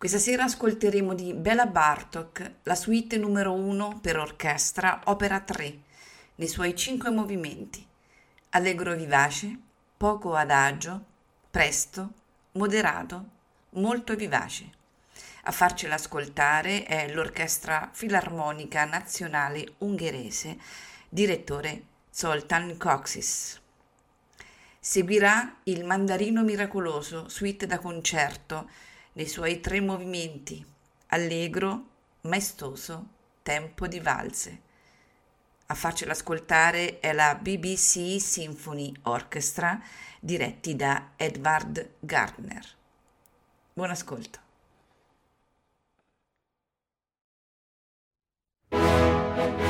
Questa sera ascolteremo di Bela Bartok la suite numero 1 per orchestra, opera 3, nei suoi cinque movimenti: allegro vivace, poco adagio, presto, moderato, molto vivace. A farcela ascoltare è l'Orchestra Filarmonica Nazionale Ungherese, direttore Zoltán Kocsis. Seguirà il Mandarino Miracoloso, suite da concerto, nei suoi tre movimenti, allegro, maestoso, tempo di valse. A farcelo ascoltare è la BBC Symphony Orchestra diretti da Edward Gardner. Buon ascolto. thank you